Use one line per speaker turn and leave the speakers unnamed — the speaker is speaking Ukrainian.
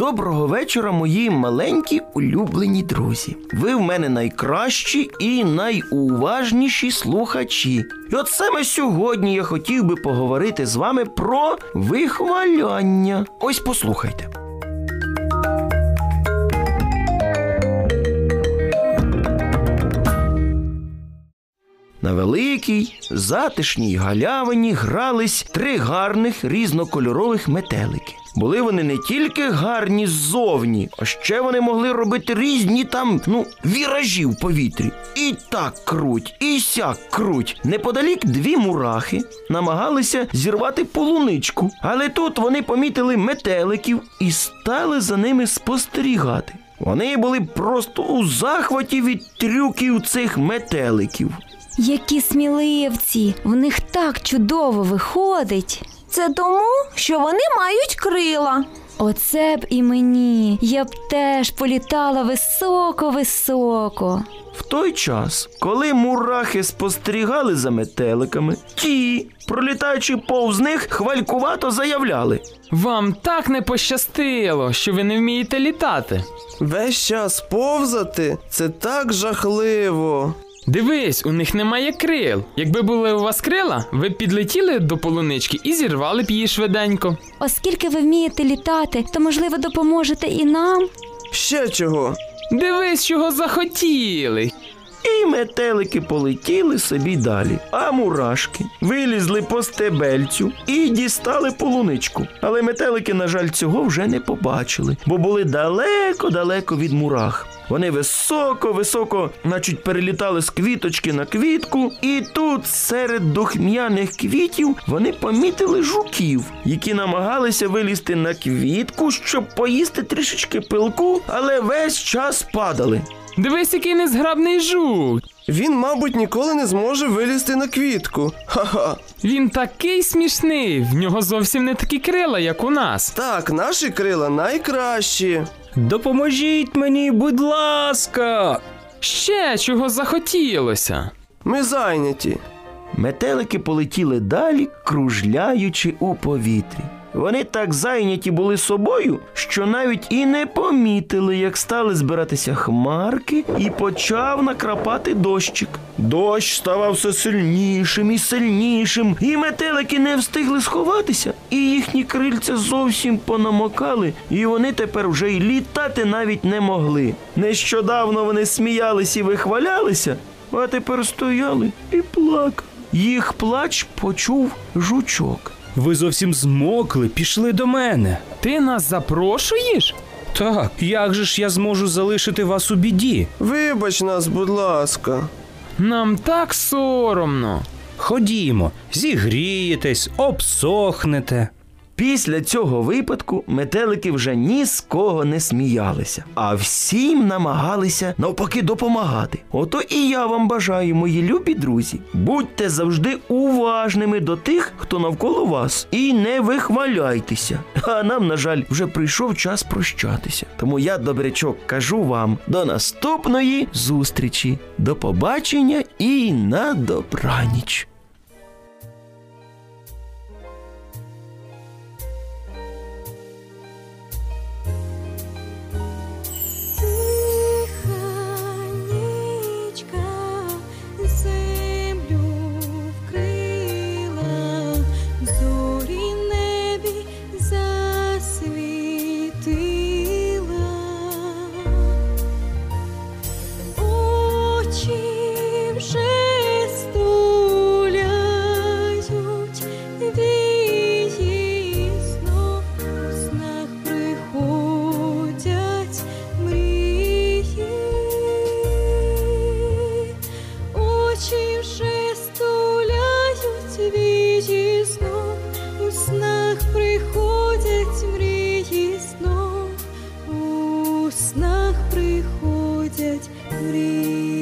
Доброго вечора, мої маленькі улюблені друзі. Ви в мене найкращі і найуважніші слухачі. І от саме сьогодні я хотів би поговорити з вами про вихваляння. Ось послухайте. На великій затишній галявині грались три гарних різнокольорових метелики. Були вони не тільки гарні ззовні, а ще вони могли робити різні там, ну, віражі в повітрі. І так круть, і сяк круть. Неподалік дві мурахи намагалися зірвати полуничку, але тут вони помітили метеликів і стали за ними спостерігати. Вони були просто у захваті від трюків цих метеликів.
Які сміливці, в них так чудово виходить.
Це тому, що вони мають крила.
Оце б і мені. Я б теж політала високо-високо.
В той час, коли мурахи спостерігали за метеликами, ті, пролітаючи повз них, хвалькувато заявляли.
Вам так не пощастило, що ви не вмієте літати.
Весь час повзати це так жахливо.
Дивись, у них немає крил. Якби були у вас крила, ви б підлетіли до полунички і зірвали б її швиденько.
Оскільки ви вмієте літати, то можливо допоможете і нам.
Ще чого?
Дивись, чого захотіли.
І метелики полетіли собі далі. А мурашки вилізли по стебельцю і дістали полуничку. Але метелики, на жаль, цього вже не побачили, бо були далеко-далеко від мурах. Вони високо-високо, значить, перелітали з квіточки на квітку, і тут серед духм'яних квітів вони помітили жуків, які намагалися вилізти на квітку, щоб поїсти трішечки пилку, але весь час падали.
Дивись, який незграбний жук.
Він, мабуть, ніколи не зможе вилізти на квітку. Ха-ха.
Він такий смішний, в нього зовсім не такі крила, як у нас.
Так, наші крила найкращі.
Допоможіть мені, будь ласка.
Ще чого захотілося.
Ми зайняті.
Метелики полетіли далі, кружляючи у повітрі. Вони так зайняті були собою, що навіть і не помітили, як стали збиратися хмарки, і почав накрапати дощик. Дощ ставав все сильнішим і сильнішим, і метелики не встигли сховатися, і їхні крильця зовсім понамокали, і вони тепер вже й літати навіть не могли. Нещодавно вони сміялись і вихвалялися, а тепер стояли і плакали. Їх плач почув жучок.
Ви зовсім змокли, пішли до мене.
Ти нас запрошуєш?
Так, як же ж я зможу залишити вас у біді?
Вибач нас, будь ласка.
Нам так соромно.
Ходімо, зігрієтесь, обсохнете.
Після цього випадку метелики вже ні з кого не сміялися, а всім намагалися навпаки допомагати. Ото і я вам бажаю, мої любі друзі, будьте завжди уважними до тих, хто навколо вас, і не вихваляйтеся. А нам, на жаль, вже прийшов час прощатися. Тому я, добрячок, кажу вам до наступної зустрічі, до побачення і на добраніч. снах приходять мрії.